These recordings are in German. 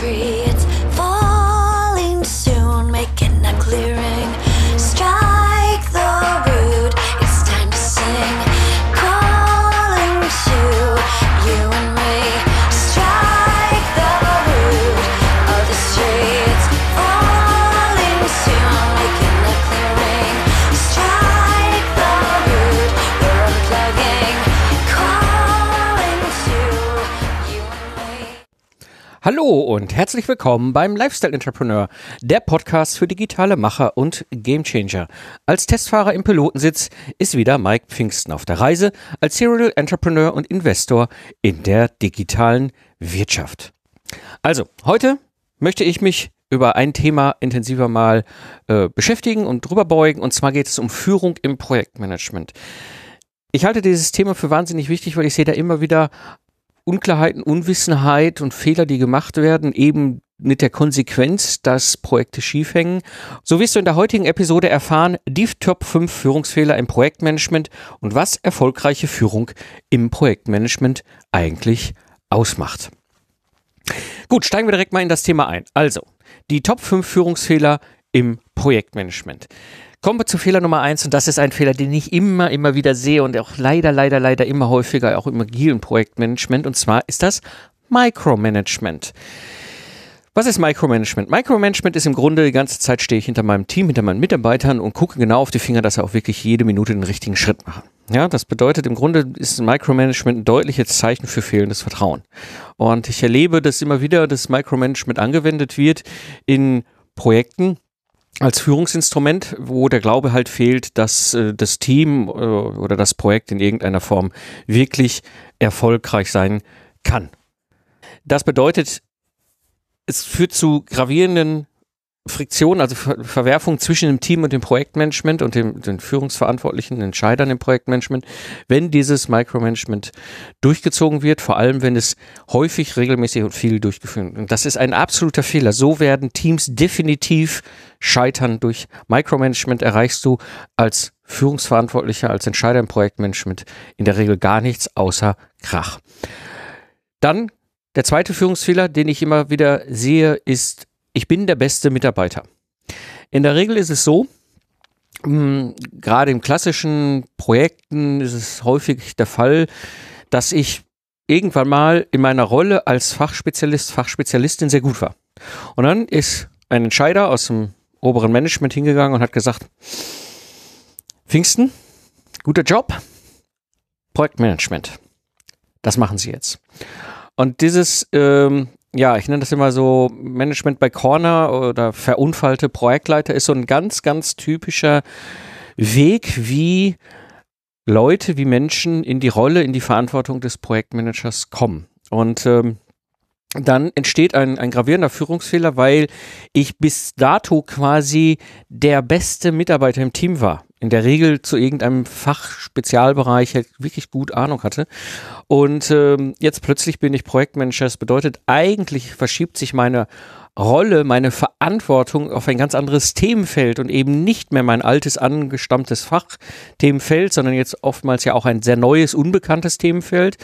It's Und herzlich willkommen beim Lifestyle Entrepreneur, der Podcast für digitale Macher und Gamechanger. Als Testfahrer im Pilotensitz ist wieder Mike Pfingsten auf der Reise als Serial Entrepreneur und Investor in der digitalen Wirtschaft. Also, heute möchte ich mich über ein Thema intensiver mal äh, beschäftigen und drüber beugen. Und zwar geht es um Führung im Projektmanagement. Ich halte dieses Thema für wahnsinnig wichtig, weil ich sehe da immer wieder Unklarheiten, Unwissenheit und Fehler, die gemacht werden, eben mit der Konsequenz, dass Projekte schief hängen. So wirst du in der heutigen Episode erfahren, die Top 5 Führungsfehler im Projektmanagement und was erfolgreiche Führung im Projektmanagement eigentlich ausmacht. Gut, steigen wir direkt mal in das Thema ein. Also, die Top 5 Führungsfehler im Projektmanagement. Kommen wir zu Fehler Nummer eins und das ist ein Fehler, den ich immer, immer wieder sehe und auch leider, leider, leider immer häufiger auch im agilen Projektmanagement und zwar ist das Micromanagement. Was ist Micromanagement? Micromanagement ist im Grunde, die ganze Zeit stehe ich hinter meinem Team, hinter meinen Mitarbeitern und gucke genau auf die Finger, dass sie auch wirklich jede Minute den richtigen Schritt machen. Ja, das bedeutet im Grunde ist Micromanagement ein deutliches Zeichen für fehlendes Vertrauen. Und ich erlebe, dass immer wieder das Micromanagement angewendet wird in Projekten, als Führungsinstrument, wo der Glaube halt fehlt, dass äh, das Team äh, oder das Projekt in irgendeiner Form wirklich erfolgreich sein kann. Das bedeutet, es führt zu gravierenden Friktionen, also Ver Verwerfungen zwischen dem Team und dem Projektmanagement und dem, den führungsverantwortlichen Entscheidern im Projektmanagement, wenn dieses Micromanagement durchgezogen wird, vor allem wenn es häufig, regelmäßig und viel durchgeführt wird. Und das ist ein absoluter Fehler. So werden Teams definitiv scheitern. Durch Micromanagement erreichst du als Führungsverantwortlicher, als Entscheider im Projektmanagement in der Regel gar nichts außer Krach. Dann der zweite Führungsfehler, den ich immer wieder sehe, ist ich bin der beste Mitarbeiter. In der Regel ist es so, mh, gerade in klassischen Projekten ist es häufig der Fall, dass ich irgendwann mal in meiner Rolle als Fachspezialist, Fachspezialistin sehr gut war. Und dann ist ein Entscheider aus dem oberen Management hingegangen und hat gesagt, Pfingsten, guter Job, Projektmanagement. Das machen Sie jetzt. Und dieses, ähm, ja, ich nenne das immer so Management bei Corner oder verunfallte Projektleiter ist so ein ganz, ganz typischer Weg, wie Leute, wie Menschen in die Rolle, in die Verantwortung des Projektmanagers kommen. Und ähm, dann entsteht ein, ein gravierender Führungsfehler, weil ich bis dato quasi der beste Mitarbeiter im Team war. In der Regel zu irgendeinem Fachspezialbereich halt wirklich gut Ahnung hatte. Und ähm, jetzt plötzlich bin ich Projektmanager. Das bedeutet, eigentlich verschiebt sich meine Rolle, meine Verantwortung auf ein ganz anderes Themenfeld und eben nicht mehr mein altes, angestammtes Fachthemenfeld, sondern jetzt oftmals ja auch ein sehr neues, unbekanntes Themenfeld.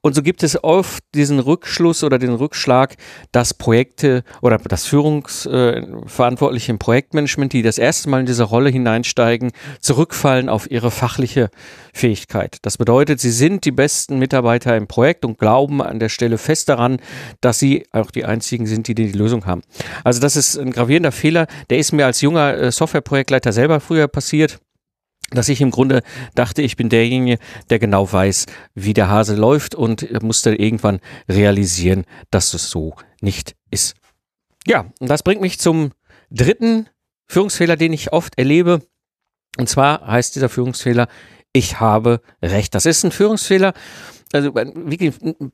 Und so gibt es oft diesen Rückschluss oder den Rückschlag, dass Projekte oder das Führungsverantwortliche im Projektmanagement, die das erste Mal in diese Rolle hineinsteigen, zurückfallen auf ihre fachliche Fähigkeit. Das bedeutet, sie sind die besten Mitarbeiter im Projekt und glauben an der Stelle fest daran, dass sie auch die einzigen sind, die die Lösung haben. Also das ist ein gravierender Fehler. Der ist mir als junger äh, Softwareprojektleiter selber früher passiert dass ich im Grunde dachte, ich bin derjenige, der genau weiß, wie der Hase läuft und musste irgendwann realisieren, dass es so nicht ist. Ja, und das bringt mich zum dritten Führungsfehler, den ich oft erlebe. Und zwar heißt dieser Führungsfehler, ich habe recht. Das ist ein Führungsfehler, also ein, wirklich ein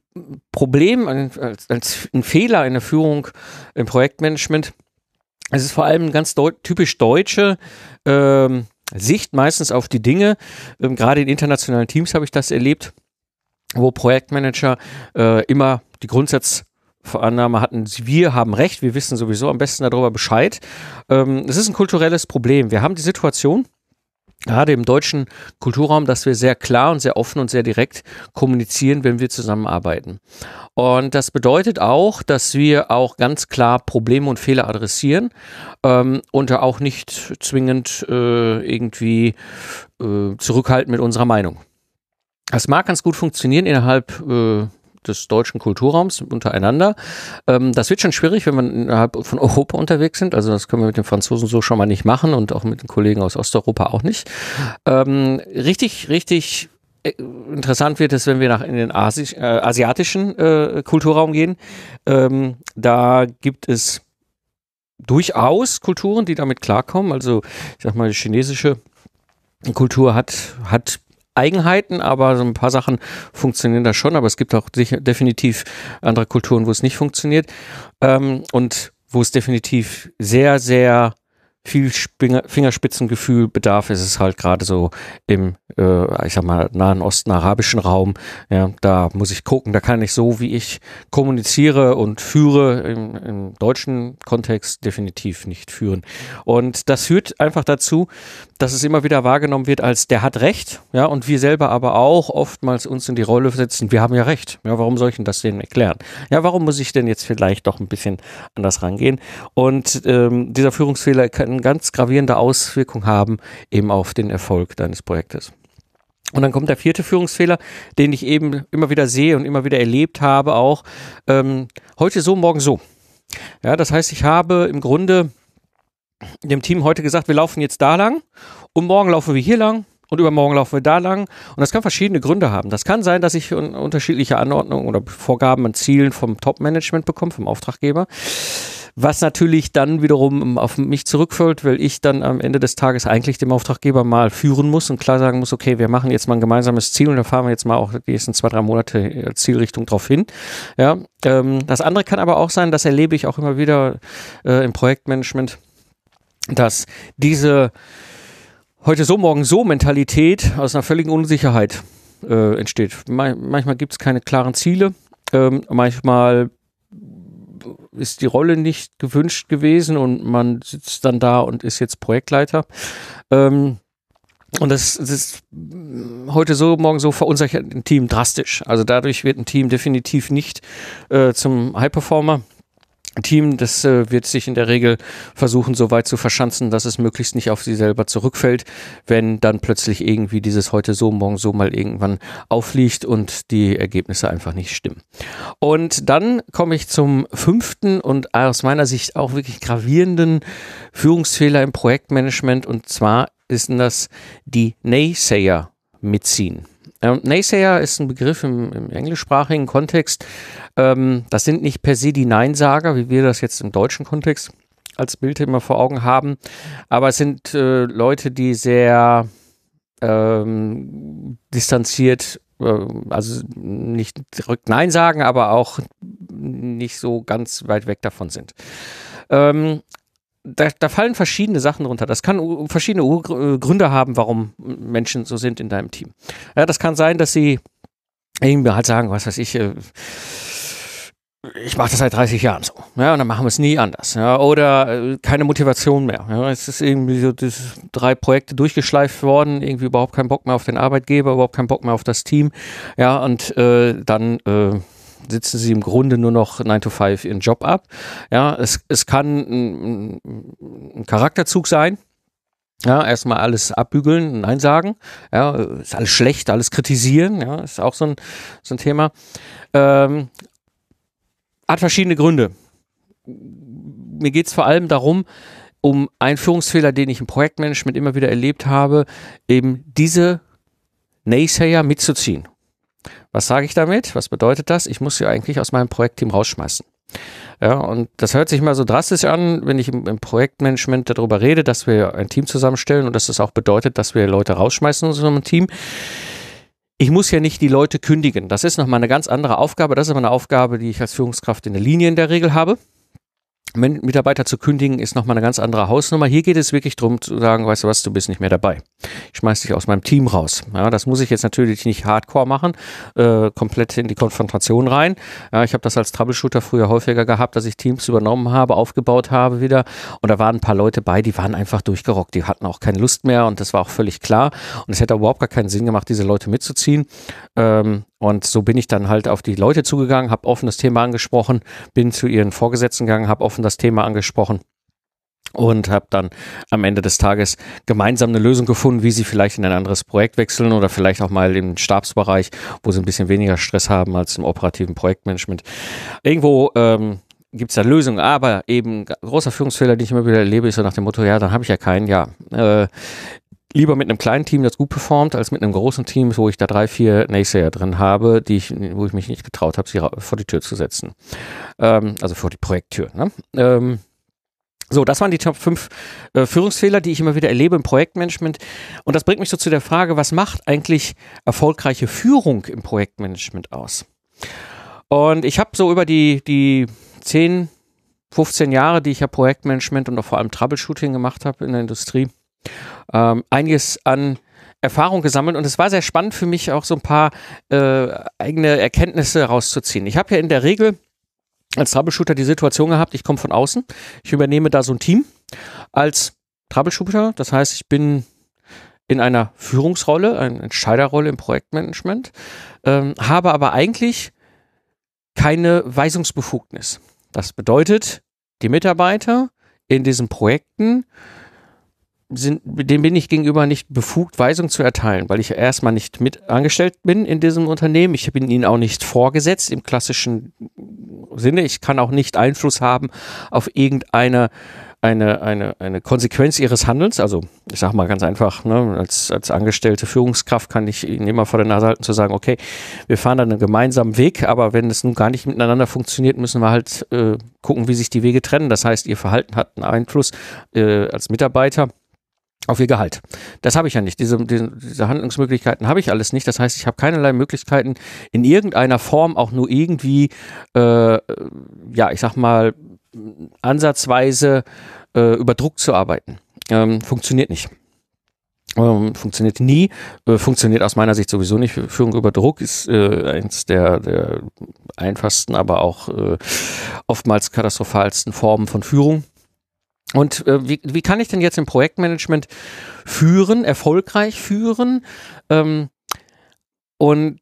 Problem, ein, als, ein Fehler in der Führung im Projektmanagement. Es ist vor allem ganz deu typisch deutsche ähm, Sicht meistens auf die Dinge. Ähm, gerade in internationalen Teams habe ich das erlebt, wo Projektmanager äh, immer die Grundsatzverannahme hatten, wir haben recht, wir wissen sowieso am besten darüber Bescheid. Ähm, es ist ein kulturelles Problem. Wir haben die Situation, gerade im deutschen Kulturraum, dass wir sehr klar und sehr offen und sehr direkt kommunizieren, wenn wir zusammenarbeiten. Und das bedeutet auch, dass wir auch ganz klar Probleme und Fehler adressieren ähm, und auch nicht zwingend äh, irgendwie äh, zurückhalten mit unserer Meinung. Das mag ganz gut funktionieren innerhalb äh, des deutschen Kulturraums untereinander. Ähm, das wird schon schwierig, wenn wir innerhalb von Europa unterwegs sind. Also das können wir mit den Franzosen so schon mal nicht machen und auch mit den Kollegen aus Osteuropa auch nicht. Ähm, richtig, richtig äh, interessant wird es, wenn wir nach in den Asi äh, asiatischen äh, Kulturraum gehen. Ähm, da gibt es durchaus Kulturen, die damit klarkommen. Also ich sag mal, die chinesische Kultur hat, hat Eigenheiten, aber so ein paar Sachen funktionieren da schon, aber es gibt auch sicher, definitiv andere Kulturen, wo es nicht funktioniert. Ähm, und wo es definitiv sehr, sehr viel Fingerspitzengefühl bedarf, ist es halt gerade so im, äh, ich sag mal, Nahen Osten, arabischen Raum. Ja, da muss ich gucken, da kann ich so, wie ich kommuniziere und führe, im, im deutschen Kontext definitiv nicht führen. Und das führt einfach dazu, dass es immer wieder wahrgenommen wird als der hat Recht, ja, und wir selber aber auch oftmals uns in die Rolle setzen, wir haben ja Recht. Ja, warum soll ich denn das denen erklären? Ja, warum muss ich denn jetzt vielleicht doch ein bisschen anders rangehen? Und ähm, dieser Führungsfehler kann ganz gravierende Auswirkungen haben eben auf den Erfolg deines Projektes. Und dann kommt der vierte Führungsfehler, den ich eben immer wieder sehe und immer wieder erlebt habe, auch ähm, heute so, morgen so. Ja, das heißt, ich habe im Grunde dem Team heute gesagt, wir laufen jetzt da lang und morgen laufen wir hier lang und übermorgen laufen wir da lang. Und das kann verschiedene Gründe haben. Das kann sein, dass ich unterschiedliche Anordnungen oder Vorgaben an Zielen vom Top-Management bekomme, vom Auftraggeber. Was natürlich dann wiederum auf mich zurückfällt, weil ich dann am Ende des Tages eigentlich dem Auftraggeber mal führen muss und klar sagen muss, okay, wir machen jetzt mal ein gemeinsames Ziel und da fahren wir jetzt mal auch die nächsten zwei, drei Monate Zielrichtung drauf hin. Ja, ähm, das andere kann aber auch sein, das erlebe ich auch immer wieder äh, im Projektmanagement, dass diese heute so, morgen so Mentalität aus einer völligen Unsicherheit äh, entsteht. Ma manchmal gibt es keine klaren Ziele, ähm, manchmal ist die Rolle nicht gewünscht gewesen und man sitzt dann da und ist jetzt Projektleiter. Ähm, und das, das, ist heute so, morgen so verunsichert ein Team drastisch. Also dadurch wird ein Team definitiv nicht äh, zum High-Performer. Team, das äh, wird sich in der Regel versuchen, so weit zu verschanzen, dass es möglichst nicht auf sie selber zurückfällt, wenn dann plötzlich irgendwie dieses heute so, morgen so mal irgendwann aufliegt und die Ergebnisse einfach nicht stimmen. Und dann komme ich zum fünften und aus meiner Sicht auch wirklich gravierenden Führungsfehler im Projektmanagement und zwar ist das die Naysayer mitziehen. Ähm, Naysayer ist ein Begriff im, im englischsprachigen Kontext. Ähm, das sind nicht per se die Neinsager, wie wir das jetzt im deutschen Kontext als Bild immer vor Augen haben, aber es sind äh, Leute, die sehr ähm, distanziert, äh, also nicht direkt Nein sagen, aber auch nicht so ganz weit weg davon sind. Ähm, da, da fallen verschiedene Sachen drunter. Das kann verschiedene Gründe haben, warum Menschen so sind in deinem Team. Ja, das kann sein, dass sie irgendwie halt sagen, was weiß ich, äh, ich mache das seit 30 Jahren so. Ja, und dann machen wir es nie anders. Ja, oder äh, keine Motivation mehr. Ja, es ist irgendwie so drei Projekte durchgeschleift worden, irgendwie überhaupt keinen Bock mehr auf den Arbeitgeber, überhaupt keinen Bock mehr auf das Team. Ja, und äh, dann äh, sitzen sie im Grunde nur noch 9 to 5 ihren Job ab. Ja, es, es kann ein, ein Charakterzug sein. Ja, erstmal alles abbügeln, Nein sagen. Ja, ist alles schlecht, alles kritisieren. Ja, ist auch so ein, so ein Thema. Ähm, hat verschiedene Gründe. Mir geht es vor allem darum, um einen Führungsfehler, den ich im Projektmanagement immer wieder erlebt habe, eben diese Naysayer mitzuziehen. Was sage ich damit? Was bedeutet das? Ich muss sie eigentlich aus meinem Projektteam rausschmeißen. Ja, und das hört sich mal so drastisch an, wenn ich im, Projektmanagement darüber rede, dass wir ein Team zusammenstellen und dass das auch bedeutet, dass wir Leute rausschmeißen aus unserem Team. Ich muss ja nicht die Leute kündigen. Das ist nochmal eine ganz andere Aufgabe. Das ist aber eine Aufgabe, die ich als Führungskraft in der Linie in der Regel habe. Mitarbeiter zu kündigen ist nochmal eine ganz andere Hausnummer. Hier geht es wirklich darum zu sagen, weißt du was, du bist nicht mehr dabei. Ich schmeiß dich aus meinem Team raus. Ja, das muss ich jetzt natürlich nicht hardcore machen, äh, komplett in die Konfrontation rein. Ja, ich habe das als Troubleshooter früher häufiger gehabt, dass ich Teams übernommen habe, aufgebaut habe wieder. Und da waren ein paar Leute bei, die waren einfach durchgerockt. Die hatten auch keine Lust mehr und das war auch völlig klar. Und es hätte überhaupt gar keinen Sinn gemacht, diese Leute mitzuziehen. Ähm, und so bin ich dann halt auf die Leute zugegangen, habe offen das Thema angesprochen, bin zu ihren Vorgesetzten gegangen, habe offen das Thema angesprochen und habe dann am Ende des Tages gemeinsam eine Lösung gefunden, wie sie vielleicht in ein anderes Projekt wechseln oder vielleicht auch mal im Stabsbereich, wo sie ein bisschen weniger Stress haben als im operativen Projektmanagement. Irgendwo ähm, gibt es da Lösungen, aber eben großer Führungsfehler, den ich immer wieder erlebe, ist so nach dem Motto, ja, dann habe ich ja keinen, ja. Äh, lieber mit einem kleinen Team, das gut performt, als mit einem großen Team, wo ich da drei, vier Naysayer drin habe, die ich, wo ich mich nicht getraut habe, sie vor die Tür zu setzen. Ähm, also vor die Projekttür. Ne? Ähm, so, das waren die Top 5 äh, Führungsfehler, die ich immer wieder erlebe im Projektmanagement. Und das bringt mich so zu der Frage, was macht eigentlich erfolgreiche Führung im Projektmanagement aus? Und ich habe so über die, die 10, 15 Jahre, die ich ja Projektmanagement und auch vor allem Troubleshooting gemacht habe in der Industrie, ähm, einiges an Erfahrung gesammelt und es war sehr spannend für mich auch so ein paar äh, eigene Erkenntnisse rauszuziehen. Ich habe ja in der Regel als Troubleshooter die Situation gehabt, ich komme von außen, ich übernehme da so ein Team als Troubleshooter, das heißt, ich bin in einer Führungsrolle, eine Entscheiderrolle im Projektmanagement, ähm, habe aber eigentlich keine Weisungsbefugnis. Das bedeutet, die Mitarbeiter in diesen Projekten sind, dem bin ich gegenüber nicht befugt, Weisungen zu erteilen, weil ich erstmal nicht mit angestellt bin in diesem Unternehmen. Ich bin ihnen auch nicht vorgesetzt im klassischen Sinne. Ich kann auch nicht Einfluss haben auf irgendeine eine, eine, eine Konsequenz ihres Handelns. Also ich sage mal ganz einfach, ne, als, als angestellte Führungskraft kann ich Ihnen immer vor der Nase halten zu sagen, okay, wir fahren dann einen gemeinsamen Weg, aber wenn es nun gar nicht miteinander funktioniert, müssen wir halt äh, gucken, wie sich die Wege trennen. Das heißt, Ihr Verhalten hat einen Einfluss äh, als Mitarbeiter auf ihr Gehalt. Das habe ich ja nicht. Diese, diese, diese Handlungsmöglichkeiten habe ich alles nicht. Das heißt, ich habe keinerlei Möglichkeiten, in irgendeiner Form auch nur irgendwie, äh, ja, ich sag mal, ansatzweise äh, über Druck zu arbeiten. Ähm, funktioniert nicht. Ähm, funktioniert nie, äh, funktioniert aus meiner Sicht sowieso nicht. Führung über Druck ist äh, eins der, der einfachsten, aber auch äh, oftmals katastrophalsten Formen von Führung. Und äh, wie, wie kann ich denn jetzt im Projektmanagement führen, erfolgreich führen? Ähm, und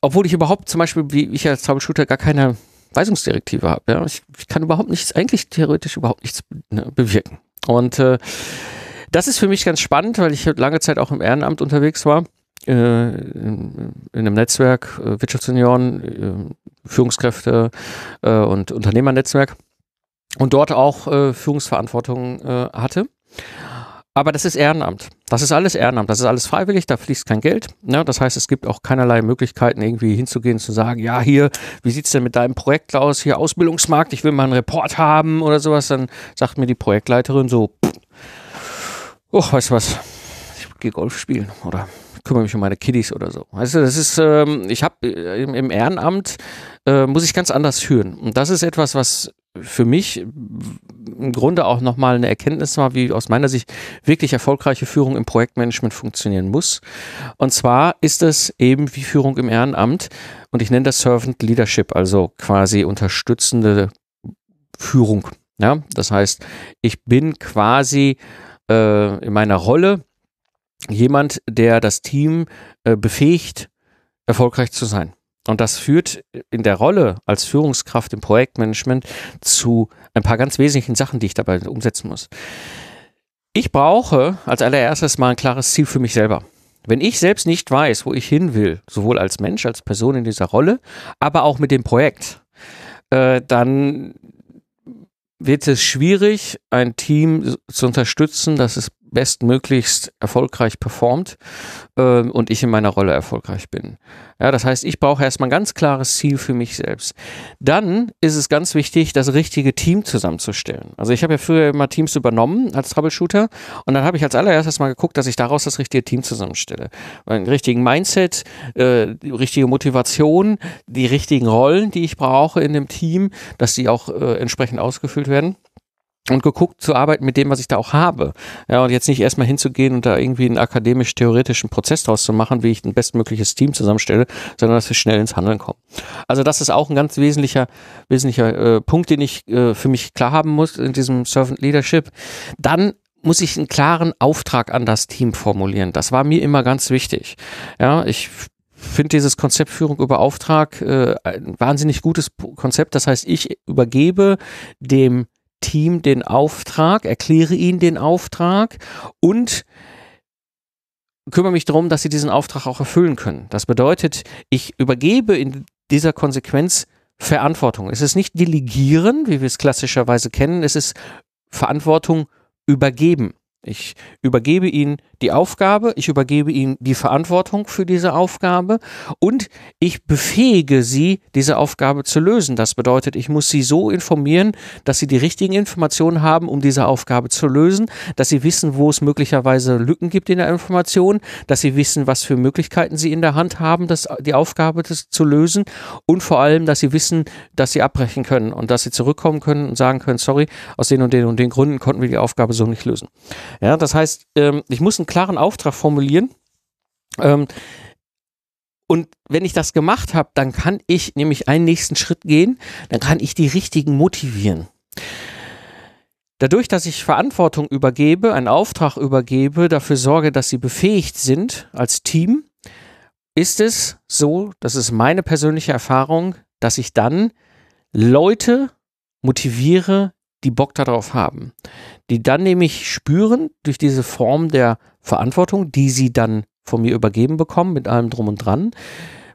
obwohl ich überhaupt zum Beispiel, wie ich als Troubleshooter gar keine Weisungsdirektive habe, ja, ich, ich kann überhaupt nichts, eigentlich theoretisch überhaupt nichts ne, bewirken. Und äh, das ist für mich ganz spannend, weil ich lange Zeit auch im Ehrenamt unterwegs war, äh, in, in, einem Netzwerk, äh, Wirtschaftsunion, äh, Führungskräfte äh, und Unternehmernetzwerk und dort auch äh, Führungsverantwortung äh, hatte. Aber das ist Ehrenamt. Das ist alles Ehrenamt. Das ist alles freiwillig. Da fließt kein Geld. Ne? Das heißt, es gibt auch keinerlei Möglichkeiten, irgendwie hinzugehen, zu sagen, ja, hier, wie sieht's denn mit deinem Projekt aus? Hier Ausbildungsmarkt, ich will mal einen Report haben oder sowas. Dann sagt mir die Projektleiterin so, oh, weißt du was, ich gehe Golf spielen oder kümmere mich um meine Kiddies oder so. Weißt du, das ist, ähm, ich habe äh, im, im, Ehrenamt äh, muss ich ganz anders führen. Und das ist etwas, was für mich im Grunde auch nochmal eine Erkenntnis war, wie aus meiner Sicht wirklich erfolgreiche Führung im Projektmanagement funktionieren muss. Und zwar ist es eben wie Führung im Ehrenamt und ich nenne das Servant Leadership, also quasi unterstützende Führung. Ja, das heißt, ich bin quasi äh, in meiner Rolle jemand, der das Team äh, befähigt, erfolgreich zu sein. Und das führt in der Rolle als Führungskraft im Projektmanagement zu ein paar ganz wesentlichen Sachen, die ich dabei umsetzen muss. Ich brauche als allererstes mal ein klares Ziel für mich selber. Wenn ich selbst nicht weiß, wo ich hin will, sowohl als Mensch, als Person in dieser Rolle, aber auch mit dem Projekt, äh, dann wird es schwierig, ein Team zu unterstützen, dass es bestmöglichst erfolgreich performt äh, und ich in meiner Rolle erfolgreich bin. Ja, das heißt, ich brauche erstmal ein ganz klares Ziel für mich selbst. Dann ist es ganz wichtig, das richtige Team zusammenzustellen. Also ich habe ja früher immer Teams übernommen als Troubleshooter und dann habe ich als allererstes mal geguckt, dass ich daraus das richtige Team zusammenstelle. Einen richtigen Mindset, äh, die richtige Motivation, die richtigen Rollen, die ich brauche in dem Team, dass die auch äh, entsprechend ausgefüllt werden und geguckt zu arbeiten mit dem, was ich da auch habe. Ja, und jetzt nicht erstmal hinzugehen und da irgendwie einen akademisch-theoretischen Prozess draus zu machen, wie ich ein bestmögliches Team zusammenstelle, sondern dass wir schnell ins Handeln kommen. Also das ist auch ein ganz wesentlicher, wesentlicher äh, Punkt, den ich äh, für mich klar haben muss in diesem Servant Leadership. Dann muss ich einen klaren Auftrag an das Team formulieren. Das war mir immer ganz wichtig. Ja, ich finde dieses Konzept Führung über Auftrag äh, ein wahnsinnig gutes Konzept. Das heißt, ich übergebe dem Team den Auftrag, erkläre ihnen den Auftrag und kümmere mich darum, dass sie diesen Auftrag auch erfüllen können. Das bedeutet, ich übergebe in dieser Konsequenz Verantwortung. Es ist nicht delegieren, wie wir es klassischerweise kennen, es ist Verantwortung übergeben. Ich übergebe ihnen die Aufgabe, ich übergebe ihnen die Verantwortung für diese Aufgabe und ich befähige sie, diese Aufgabe zu lösen. Das bedeutet, ich muss sie so informieren, dass sie die richtigen Informationen haben, um diese Aufgabe zu lösen, dass sie wissen, wo es möglicherweise Lücken gibt in der Information, dass sie wissen, was für Möglichkeiten sie in der Hand haben, das, die Aufgabe das, zu lösen und vor allem, dass sie wissen, dass sie abbrechen können und dass sie zurückkommen können und sagen können, sorry, aus den und den und den Gründen konnten wir die Aufgabe so nicht lösen. Ja, das heißt, ähm, ich muss einen klaren Auftrag formulieren. Ähm, und wenn ich das gemacht habe, dann kann ich nämlich einen nächsten Schritt gehen, dann kann ich die richtigen motivieren. Dadurch, dass ich Verantwortung übergebe, einen Auftrag übergebe, dafür sorge, dass sie befähigt sind als Team, ist es so, das ist meine persönliche Erfahrung, dass ich dann Leute motiviere, die Bock darauf haben, die dann nämlich spüren durch diese Form der Verantwortung, die sie dann von mir übergeben bekommen, mit allem drum und dran,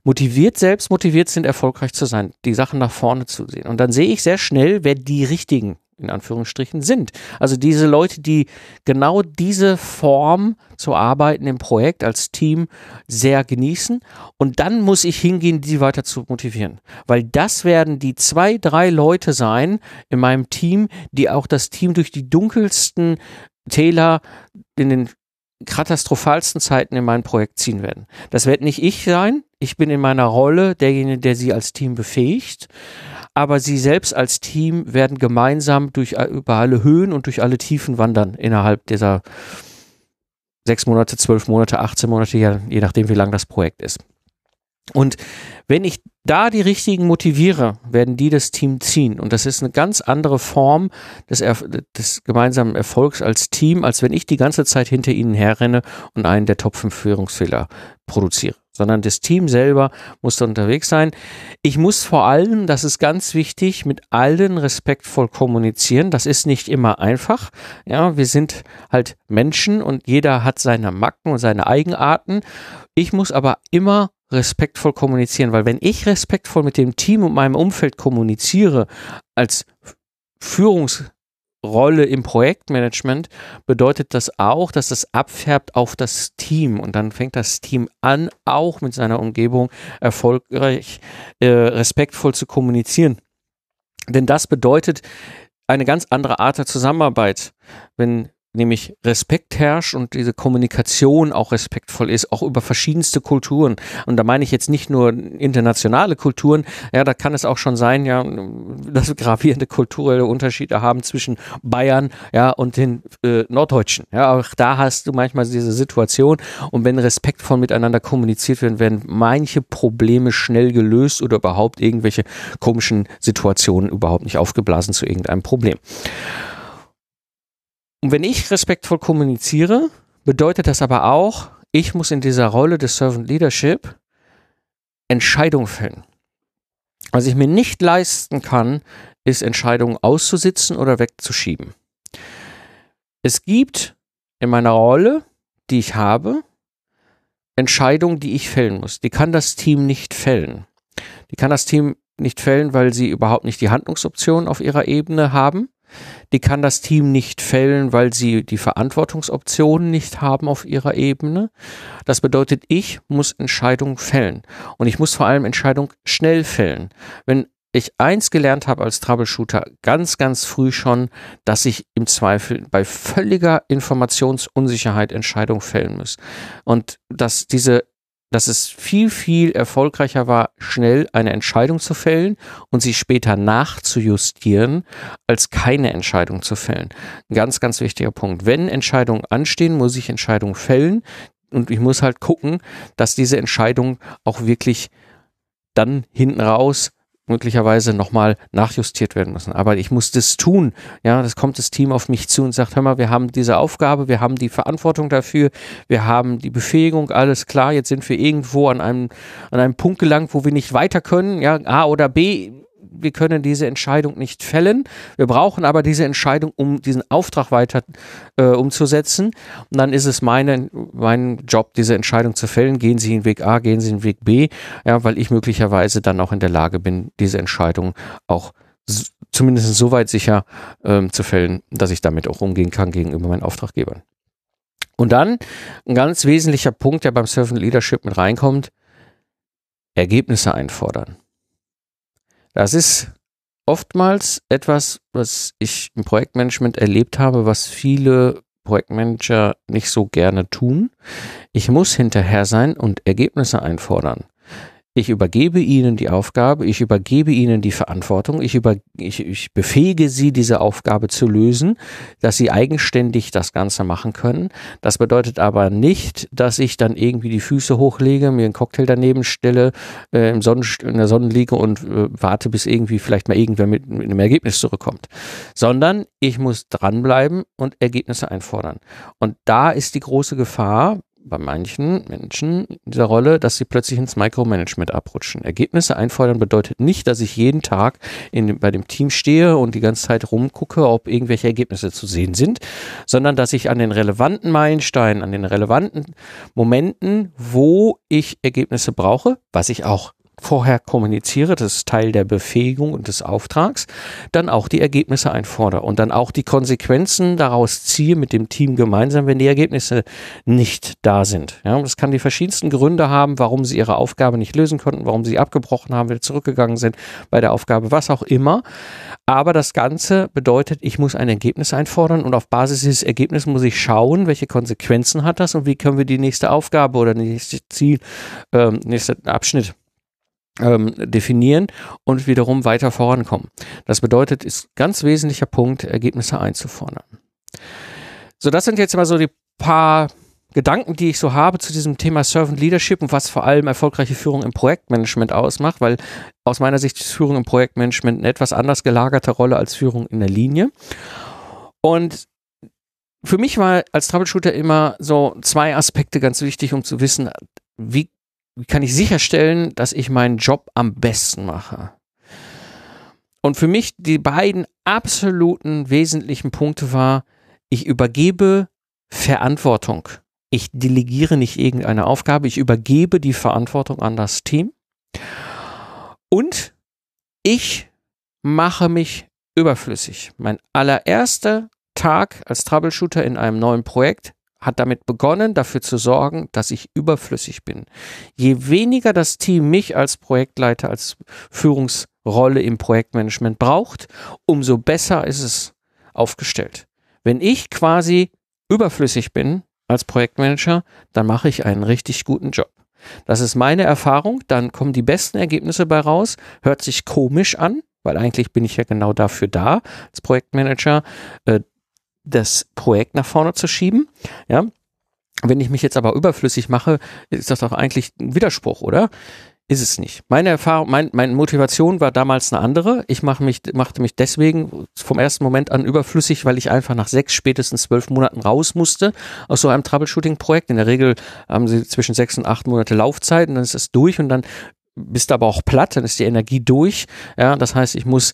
motiviert, selbst motiviert sind, erfolgreich zu sein, die Sachen nach vorne zu sehen. Und dann sehe ich sehr schnell, wer die richtigen in Anführungsstrichen sind. Also diese Leute, die genau diese Form zu arbeiten im Projekt als Team sehr genießen. Und dann muss ich hingehen, die weiter zu motivieren. Weil das werden die zwei, drei Leute sein in meinem Team, die auch das Team durch die dunkelsten Täler in den katastrophalsten Zeiten in mein Projekt ziehen werden. Das wird nicht ich sein. Ich bin in meiner Rolle derjenige, der sie als Team befähigt aber sie selbst als Team werden gemeinsam durch äh, über alle Höhen und durch alle Tiefen wandern innerhalb dieser sechs Monate, zwölf Monate, 18 Monate, je nachdem, wie lang das Projekt ist. Und wenn ich da die richtigen motiviere, werden die das Team ziehen. Und das ist eine ganz andere Form des, des, gemeinsamen Erfolgs als Team, als wenn ich die ganze Zeit hinter ihnen herrenne und einen der Top 5 Führungsfehler produziere. Sondern das Team selber muss da unterwegs sein. Ich muss vor allem, das ist ganz wichtig, mit allen respektvoll kommunizieren. Das ist nicht immer einfach. Ja, wir sind halt Menschen und jeder hat seine Macken und seine Eigenarten. Ich muss aber immer respektvoll kommunizieren, weil wenn ich respektvoll mit dem Team und meinem Umfeld kommuniziere als Führungsrolle im Projektmanagement, bedeutet das auch, dass das abfärbt auf das Team und dann fängt das Team an, auch mit seiner Umgebung erfolgreich, äh, respektvoll zu kommunizieren. Denn das bedeutet eine ganz andere Art der Zusammenarbeit, wenn nämlich Respekt herrscht und diese Kommunikation auch respektvoll ist, auch über verschiedenste Kulturen. Und da meine ich jetzt nicht nur internationale Kulturen, ja, da kann es auch schon sein, ja, dass wir gravierende kulturelle Unterschiede haben zwischen Bayern, ja, und den äh, Norddeutschen. Ja, auch da hast du manchmal diese Situation. Und wenn respektvoll miteinander kommuniziert wird, werden manche Probleme schnell gelöst oder überhaupt irgendwelche komischen Situationen überhaupt nicht aufgeblasen zu irgendeinem Problem. Und wenn ich respektvoll kommuniziere, bedeutet das aber auch, ich muss in dieser Rolle des Servant Leadership Entscheidungen fällen. Was ich mir nicht leisten kann, ist Entscheidungen auszusitzen oder wegzuschieben. Es gibt in meiner Rolle, die ich habe, Entscheidungen, die ich fällen muss. Die kann das Team nicht fällen. Die kann das Team nicht fällen, weil sie überhaupt nicht die Handlungsoptionen auf ihrer Ebene haben die kann das Team nicht fällen, weil sie die Verantwortungsoptionen nicht haben auf ihrer Ebene. Das bedeutet, ich muss Entscheidungen fällen. Und ich muss vor allem Entscheidungen schnell fällen. Wenn ich eins gelernt habe als Troubleshooter ganz, ganz früh schon, dass ich im Zweifel bei völliger Informationsunsicherheit Entscheidungen fällen muss. Und dass diese dass es viel, viel erfolgreicher war, schnell eine Entscheidung zu fällen und sie später nachzujustieren, als keine Entscheidung zu fällen. Ein ganz, ganz wichtiger Punkt. Wenn Entscheidungen anstehen, muss ich Entscheidungen fällen und ich muss halt gucken, dass diese Entscheidungen auch wirklich dann hinten raus möglicherweise nochmal nachjustiert werden müssen. Aber ich muss das tun. Ja, das kommt das Team auf mich zu und sagt, hör mal, wir haben diese Aufgabe, wir haben die Verantwortung dafür, wir haben die Befähigung, alles klar, jetzt sind wir irgendwo an einem, an einem Punkt gelangt, wo wir nicht weiter können, ja, A oder B, wir können diese Entscheidung nicht fällen. Wir brauchen aber diese Entscheidung, um diesen Auftrag weiter äh, umzusetzen. Und dann ist es meine, mein Job, diese Entscheidung zu fällen. Gehen Sie den Weg A, gehen Sie den Weg B, ja, weil ich möglicherweise dann auch in der Lage bin, diese Entscheidung auch zumindest so weit sicher ähm, zu fällen, dass ich damit auch umgehen kann gegenüber meinen Auftraggebern. Und dann ein ganz wesentlicher Punkt, der beim Servant Leadership mit reinkommt, Ergebnisse einfordern. Das ist oftmals etwas, was ich im Projektmanagement erlebt habe, was viele Projektmanager nicht so gerne tun. Ich muss hinterher sein und Ergebnisse einfordern. Ich übergebe ihnen die Aufgabe, ich übergebe ihnen die Verantwortung, ich, über, ich, ich befähige sie, diese Aufgabe zu lösen, dass sie eigenständig das Ganze machen können. Das bedeutet aber nicht, dass ich dann irgendwie die Füße hochlege, mir einen Cocktail daneben stelle, äh, im Sonnen, in der Sonne liege und äh, warte, bis irgendwie vielleicht mal irgendwer mit, mit einem Ergebnis zurückkommt. Sondern ich muss dranbleiben und Ergebnisse einfordern. Und da ist die große Gefahr, bei manchen Menschen in dieser Rolle, dass sie plötzlich ins Micromanagement abrutschen. Ergebnisse einfordern bedeutet nicht, dass ich jeden Tag in, bei dem Team stehe und die ganze Zeit rumgucke, ob irgendwelche Ergebnisse zu sehen sind, sondern dass ich an den relevanten Meilensteinen, an den relevanten Momenten, wo ich Ergebnisse brauche, was ich auch vorher kommuniziere, das ist Teil der Befähigung und des Auftrags, dann auch die Ergebnisse einfordere und dann auch die Konsequenzen daraus ziehe mit dem Team gemeinsam, wenn die Ergebnisse nicht da sind. Ja, das kann die verschiedensten Gründe haben, warum sie ihre Aufgabe nicht lösen konnten, warum sie abgebrochen haben, wieder zurückgegangen sind bei der Aufgabe, was auch immer. Aber das Ganze bedeutet, ich muss ein Ergebnis einfordern und auf Basis dieses Ergebnisses muss ich schauen, welche Konsequenzen hat das und wie können wir die nächste Aufgabe oder nächste Ziel, ähm, nächster Abschnitt ähm, definieren und wiederum weiter vorankommen. Das bedeutet, ist ganz wesentlicher Punkt, Ergebnisse einzufordern. So, das sind jetzt mal so die paar Gedanken, die ich so habe zu diesem Thema Servant Leadership und was vor allem erfolgreiche Führung im Projektmanagement ausmacht, weil aus meiner Sicht ist Führung im Projektmanagement eine etwas anders gelagerte Rolle als Führung in der Linie. Und für mich war als Troubleshooter immer so zwei Aspekte ganz wichtig, um zu wissen, wie wie kann ich sicherstellen, dass ich meinen Job am besten mache? Und für mich die beiden absoluten wesentlichen Punkte war, ich übergebe Verantwortung. Ich delegiere nicht irgendeine Aufgabe, ich übergebe die Verantwortung an das Team. Und ich mache mich überflüssig. Mein allererster Tag als Troubleshooter in einem neuen Projekt hat damit begonnen, dafür zu sorgen, dass ich überflüssig bin. Je weniger das Team mich als Projektleiter, als Führungsrolle im Projektmanagement braucht, umso besser ist es aufgestellt. Wenn ich quasi überflüssig bin als Projektmanager, dann mache ich einen richtig guten Job. Das ist meine Erfahrung, dann kommen die besten Ergebnisse bei raus, hört sich komisch an, weil eigentlich bin ich ja genau dafür da, als Projektmanager äh, das Projekt nach vorne zu schieben. Ja. Wenn ich mich jetzt aber überflüssig mache, ist das doch eigentlich ein Widerspruch, oder? Ist es nicht. Meine Erfahrung, mein, meine Motivation war damals eine andere. Ich mache mich, machte mich deswegen vom ersten Moment an überflüssig, weil ich einfach nach sechs, spätestens zwölf Monaten raus musste aus so einem Troubleshooting-Projekt. In der Regel haben sie zwischen sechs und acht Monate Laufzeit und dann ist es durch und dann bist du aber auch platt, dann ist die Energie durch. Ja, das heißt, ich muss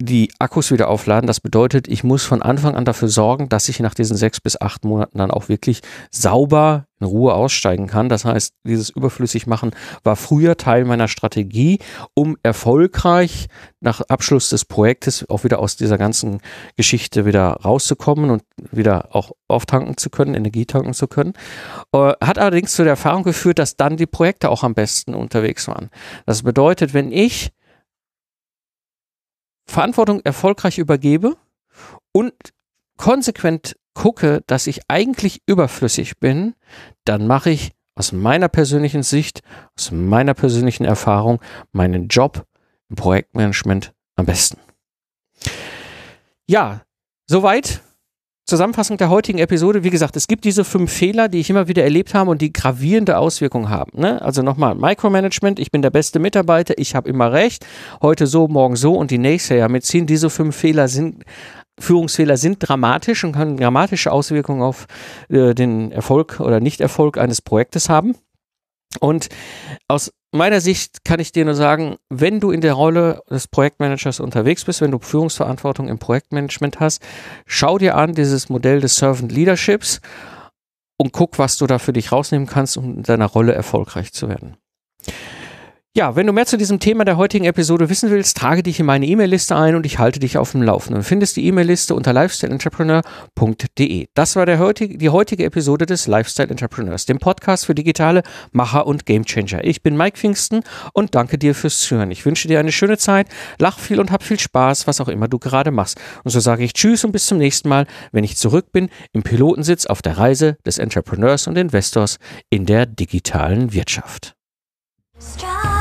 die Akkus wieder aufladen. Das bedeutet, ich muss von Anfang an dafür sorgen, dass ich nach diesen sechs bis acht Monaten dann auch wirklich sauber in Ruhe aussteigen kann. Das heißt, dieses überflüssig machen war früher Teil meiner Strategie, um erfolgreich nach Abschluss des Projektes auch wieder aus dieser ganzen Geschichte wieder rauszukommen und wieder auch auftanken zu können, Energie tanken zu können. Äh, hat allerdings zu der Erfahrung geführt, dass dann die Projekte auch am besten unterwegs waren. Das bedeutet, wenn ich Verantwortung erfolgreich übergebe und konsequent gucke, dass ich eigentlich überflüssig bin, dann mache ich aus meiner persönlichen Sicht, aus meiner persönlichen Erfahrung meinen Job im Projektmanagement am besten. Ja, soweit Zusammenfassung der heutigen Episode, wie gesagt, es gibt diese fünf Fehler, die ich immer wieder erlebt habe und die gravierende Auswirkungen haben. Ne? Also nochmal, Micromanagement, ich bin der beste Mitarbeiter, ich habe immer recht, heute so, morgen so und die nächste Jahr mitziehen. Diese fünf Fehler sind, Führungsfehler sind dramatisch und können dramatische Auswirkungen auf äh, den Erfolg oder Nichterfolg eines Projektes haben. Und aus meiner Sicht kann ich dir nur sagen, wenn du in der Rolle des Projektmanagers unterwegs bist, wenn du Führungsverantwortung im Projektmanagement hast, schau dir an dieses Modell des Servant Leaderships und guck, was du da für dich rausnehmen kannst, um in deiner Rolle erfolgreich zu werden. Ja, wenn du mehr zu diesem Thema der heutigen Episode wissen willst, trage dich in meine E-Mail-Liste ein und ich halte dich auf dem Laufenden. Du findest die E-Mail-Liste unter lifestyleentrepreneur.de. Das war heutige, die heutige Episode des Lifestyle Entrepreneurs, dem Podcast für digitale Macher und Gamechanger. Ich bin Mike Pfingsten und danke dir fürs Zuhören. Ich wünsche dir eine schöne Zeit, lach viel und hab viel Spaß, was auch immer du gerade machst. Und so sage ich Tschüss und bis zum nächsten Mal, wenn ich zurück bin im Pilotensitz auf der Reise des Entrepreneurs und Investors in der digitalen Wirtschaft. Strive